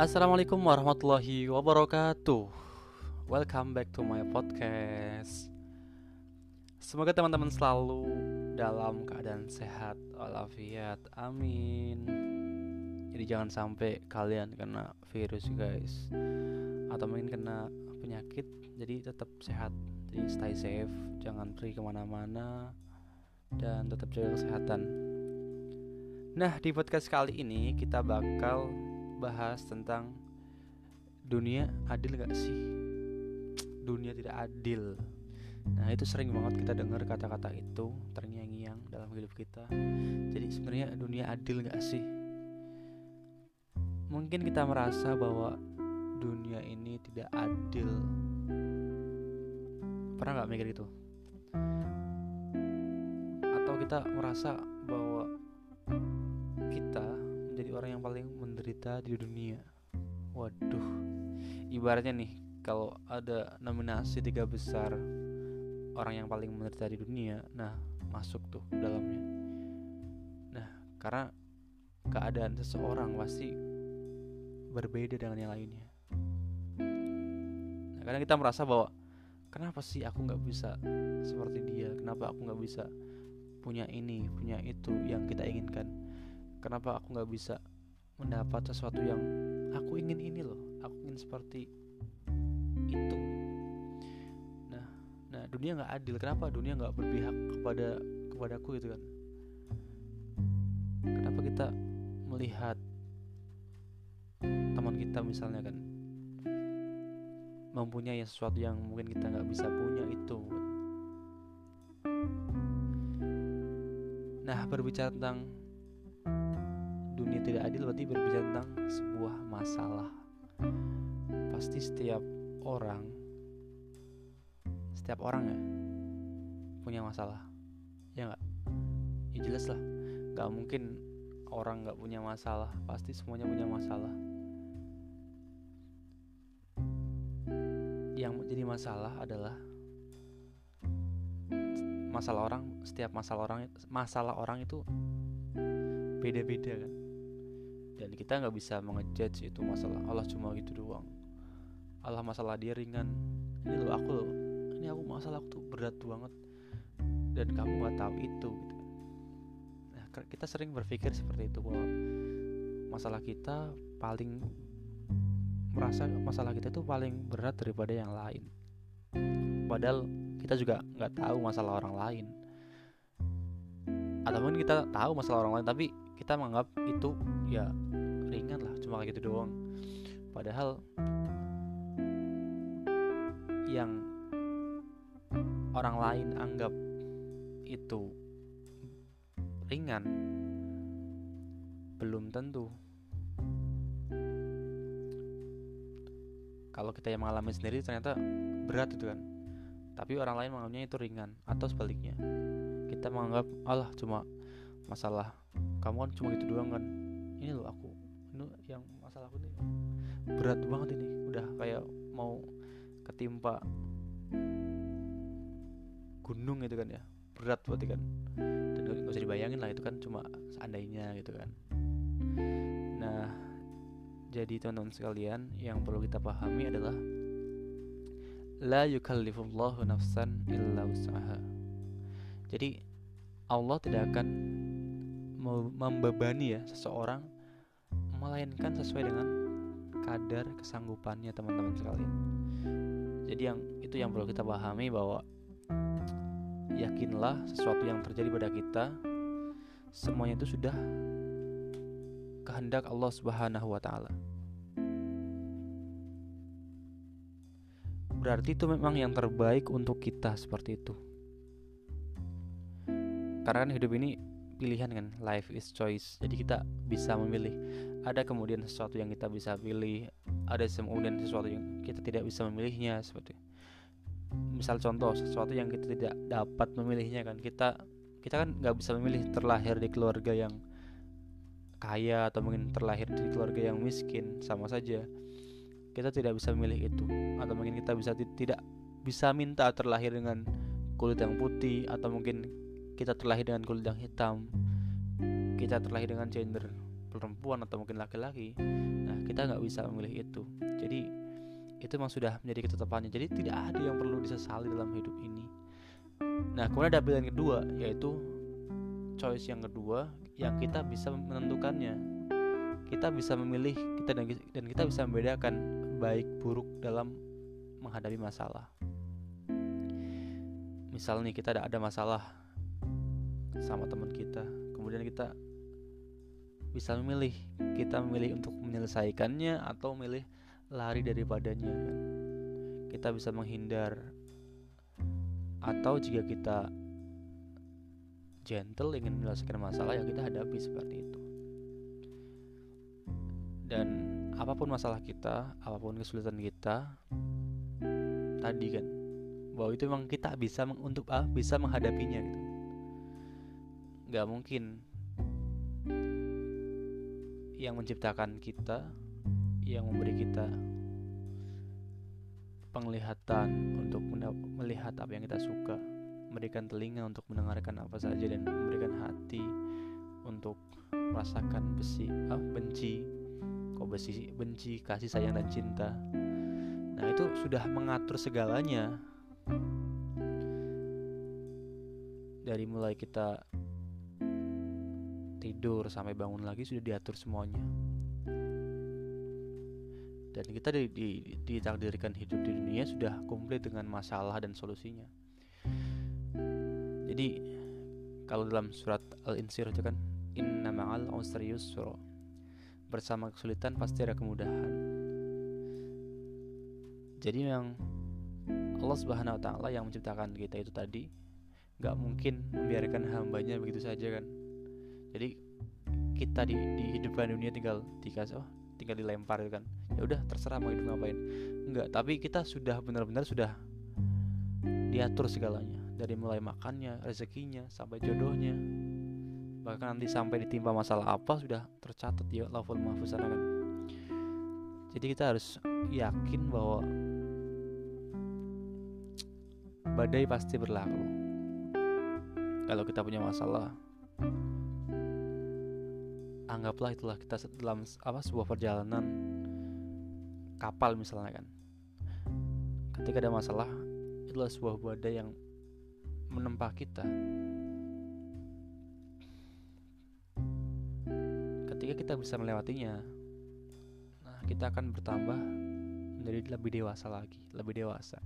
Assalamualaikum warahmatullahi wabarakatuh. Welcome back to my podcast. Semoga teman-teman selalu dalam keadaan sehat walafiat. Amin. Jadi jangan sampai kalian kena virus guys atau mungkin kena penyakit. Jadi tetap sehat. Jadi stay safe, jangan pergi ke mana-mana dan tetap jaga kesehatan. Nah di podcast kali ini kita bakal bahas tentang dunia adil gak sih? Dunia tidak adil. Nah itu sering banget kita dengar kata-kata itu terngiang-ngiang dalam hidup kita. Jadi sebenarnya dunia adil gak sih? Mungkin kita merasa bahwa dunia ini tidak adil. Pernah nggak mikir itu? Atau kita merasa bahwa orang yang paling menderita di dunia. Waduh, ibaratnya nih kalau ada nominasi tiga besar orang yang paling menderita di dunia, nah masuk tuh dalamnya. Nah, karena keadaan seseorang pasti berbeda dengan yang lainnya. Nah, kadang kita merasa bahwa kenapa sih aku nggak bisa seperti dia? Kenapa aku nggak bisa punya ini, punya itu yang kita inginkan? Kenapa aku nggak bisa mendapat sesuatu yang aku ingin ini loh? Aku ingin seperti itu. Nah, nah dunia nggak adil. Kenapa dunia nggak berpihak kepada kepadaku gitu kan? Kenapa kita melihat teman kita misalnya kan mempunyai sesuatu yang mungkin kita nggak bisa punya itu nah berbicara tentang dunia tidak adil berarti berbicara tentang sebuah masalah. Pasti setiap orang setiap orang ya punya masalah. Ya nggak? Ya jelas lah. Nggak mungkin orang nggak punya masalah. Pasti semuanya punya masalah. Yang menjadi masalah adalah masalah orang setiap masalah orang masalah orang itu beda-beda kan kita nggak bisa mengejudge itu masalah. Allah cuma gitu doang. Allah masalah dia ringan. Ini loh aku loh. Ini aku masalah aku tuh berat banget. Dan kamu nggak tahu itu gitu. Nah kita sering berpikir seperti itu bahwa masalah kita paling merasa masalah kita itu paling berat daripada yang lain. Padahal kita juga nggak tahu masalah orang lain. Atau mungkin kita tahu masalah orang lain tapi kita menganggap itu ya cuma kayak gitu doang. Padahal yang orang lain anggap itu ringan belum tentu. Kalau kita yang mengalami sendiri ternyata berat itu kan. Tapi orang lain menganggapnya itu ringan atau sebaliknya. Kita menganggap Allah cuma masalah kamu kan cuma gitu doang kan. Ini loh aku yang masalahku ini berat banget ini udah kayak mau ketimpa gunung gitu kan ya. Berat berarti kan. Dan gak usah dibayangin lah itu kan cuma seandainya gitu kan. Nah jadi teman-teman sekalian yang perlu kita pahami adalah la yukallifullahu nafsan illa usaha. Jadi Allah tidak akan membebani ya seseorang melainkan sesuai dengan kadar kesanggupannya teman-teman sekalian. Jadi yang itu yang perlu kita pahami bahwa yakinlah sesuatu yang terjadi pada kita semuanya itu sudah kehendak Allah Subhanahu wa taala. Berarti itu memang yang terbaik untuk kita seperti itu. Karena kan hidup ini pilihan kan, life is choice. Jadi kita bisa memilih. Ada kemudian sesuatu yang kita bisa pilih, ada kemudian sesuatu yang kita tidak bisa memilihnya seperti misal contoh sesuatu yang kita tidak dapat memilihnya kan kita kita kan nggak bisa memilih terlahir di keluarga yang kaya atau mungkin terlahir di keluarga yang miskin sama saja. Kita tidak bisa memilih itu. Atau mungkin kita bisa tidak bisa minta terlahir dengan kulit yang putih atau mungkin kita terlahir dengan kulit yang hitam kita terlahir dengan gender perempuan atau mungkin laki-laki nah kita nggak bisa memilih itu. Jadi itu memang sudah menjadi ketetapannya. Jadi tidak ada yang perlu disesali dalam hidup ini. Nah kemudian ada pilihan kedua yaitu choice yang kedua yang kita bisa menentukannya. Kita bisa memilih kita dan kita bisa membedakan baik buruk dalam menghadapi masalah. Misal nih kita ada masalah sama teman kita. Kemudian kita bisa memilih kita memilih untuk menyelesaikannya atau memilih lari daripadanya. Kita bisa menghindar. Atau jika kita gentle ingin menyelesaikan masalah ya kita hadapi seperti itu. Dan apa pun masalah kita apa pun kesulitan kita tadi kan bahwa itu memang kita bisa untuk ah, bisa menghadapinya gitu. Nggak mungkin yang menciptakan kita yang memberi kita penglihatan untuk melihat apa yang kita suka, memberikan telinga untuk mendengarkan apa saja dan memberikan hati untuk merasakan besi, ah, benci, kok besi, benci, kasih sayang dan cinta. Nah itu sudah mengatur segalanya dari mulai kita tidur sampai bangun lagi sudah diatur semuanya. Dan kita di, di, ditakdirkan hidup di dunia sudah komplit dengan masalah dan solusinya. Jadi kalau dalam surat al-insir itu kan inna ma'al usri bersama kesulitan pasti ada kemudahan. Jadi yang Allah Subhanahu wa taala yang menciptakan kita itu tadi nggak mungkin membiarkan hambanya begitu saja kan jadi kita di, dihidupkan dunia tinggal dikasih oh tinggal dilempar gitu kan. Ya udah terserah mau hidup ngapain. Enggak tapi kita sudah benar-benar sudah diatur segalanya. Dari mulai makannya rezekinya sampai jodohnya. Bahkan nanti sampai ditimpa masalah apa sudah tercatat ya level mahfuz kan. Jadi kita harus yakin bahwa badai pasti berlalu kalau kita punya masalah anggaplah itulah kita dalam apa sebuah perjalanan kapal misalnya kan. Ketika ada masalah itulah sebuah badai yang menempa kita. Ketika kita bisa melewatinya nah kita akan bertambah menjadi lebih dewasa lagi lebih dewasa.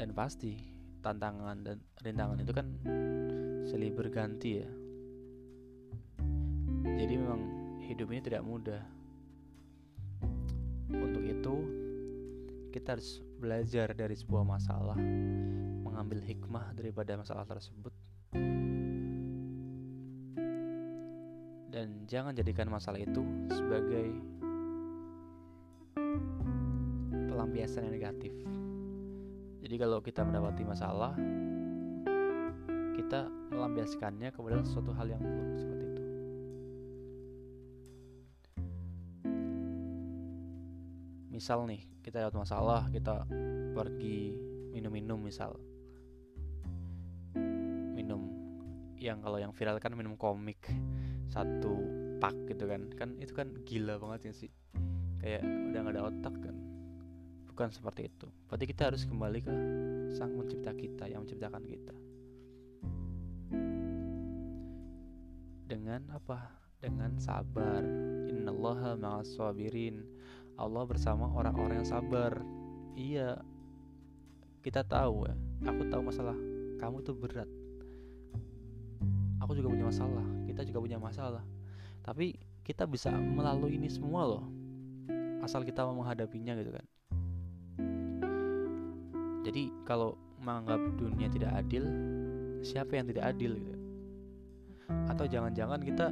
Dan pasti tantangan dan rintangan itu kan silih berganti ya. Jadi memang hidup ini tidak mudah. Untuk itu kita harus belajar dari sebuah masalah mengambil hikmah daripada masalah tersebut. Dan jangan jadikan masalah itu sebagai pelampiasan yang negatif jadi kalau kita mendapati masalah, kita melampiaskannya kepada sesuatu hal yang buruk seperti itu. Misal nih, kita dapat masalah, kita pergi minum-minum misal. Minum yang kalau yang viral kan minum komik satu pak gitu kan kan itu kan gila banget ya sih kayak udah gak ada otak kan bukan seperti itu. Berarti kita harus kembali ke Sang Pencipta kita yang menciptakan kita. Dengan apa? Dengan sabar. Innallaha ma'as sabirin. Allah bersama orang-orang yang sabar. Iya. Kita tahu ya. Aku tahu masalah kamu tuh berat. Aku juga punya masalah. Kita juga punya masalah. Tapi kita bisa melalui ini semua loh. Asal kita mau menghadapinya gitu kan jadi kalau menganggap dunia tidak adil siapa yang tidak adil gitu? Atau jangan-jangan kita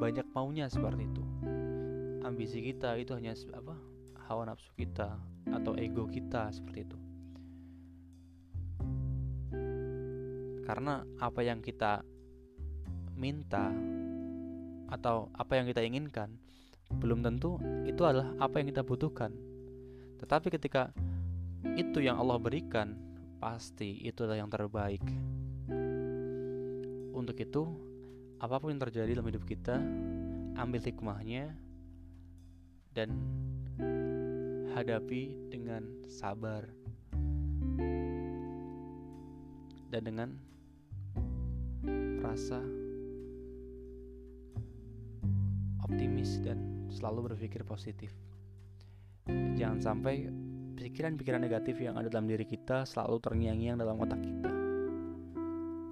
banyak maunya seperti itu? Ambisi kita itu hanya apa hawa nafsu kita atau ego kita seperti itu. Karena apa yang kita minta atau apa yang kita inginkan belum tentu itu adalah apa yang kita butuhkan tetapi ketika itu yang Allah berikan pasti itulah yang terbaik. Untuk itu, apa pun yang terjadi dalam hidup kita, ambil hikmahnya dan hadapi dengan sabar dan dengan rasa optimis dan selalu berpikir positif. Jangan sampai pikiran-pikiran negatif yang ada dalam diri kita selalu terngiang-ngiang dalam otak kita.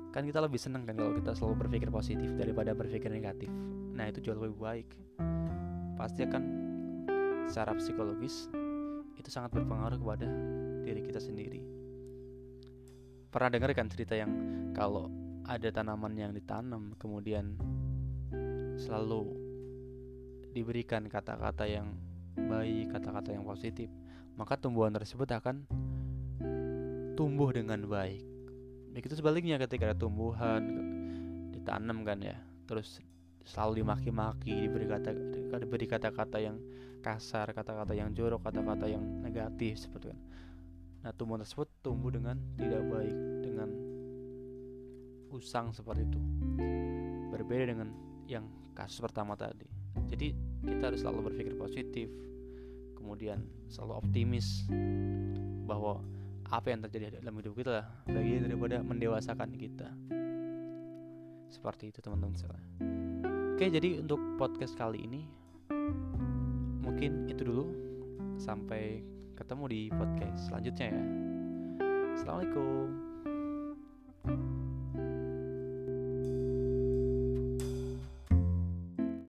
Kan kita lebih senang kan kalau kita selalu berpikir positif daripada berpikir negatif. Nah, itu jauh lebih baik. Pasti akan secara psikologis itu sangat berpengaruh kepada diri kita sendiri. Pernah dengar kan cerita yang kalau ada tanaman yang ditanam kemudian selalu diberikan kata-kata yang baik, kata-kata yang positif, maka tumbuhan tersebut akan tumbuh dengan baik. Begitu sebaliknya ketika ada tumbuhan ditanam kan ya, terus selalu dimaki-maki, diberi kata diberi kata-kata yang kasar, kata-kata yang jorok, kata-kata yang negatif seperti itu. Nah, tumbuhan tersebut tumbuh dengan tidak baik, dengan usang seperti itu. Berbeda dengan yang kasus pertama tadi. Jadi, kita harus selalu berpikir positif, kemudian selalu optimis bahwa apa yang terjadi dalam hidup kita bagian daripada mendewasakan kita. Seperti itu teman-teman sekalian. Oke, jadi untuk podcast kali ini mungkin itu dulu. Sampai ketemu di podcast selanjutnya ya. Assalamualaikum.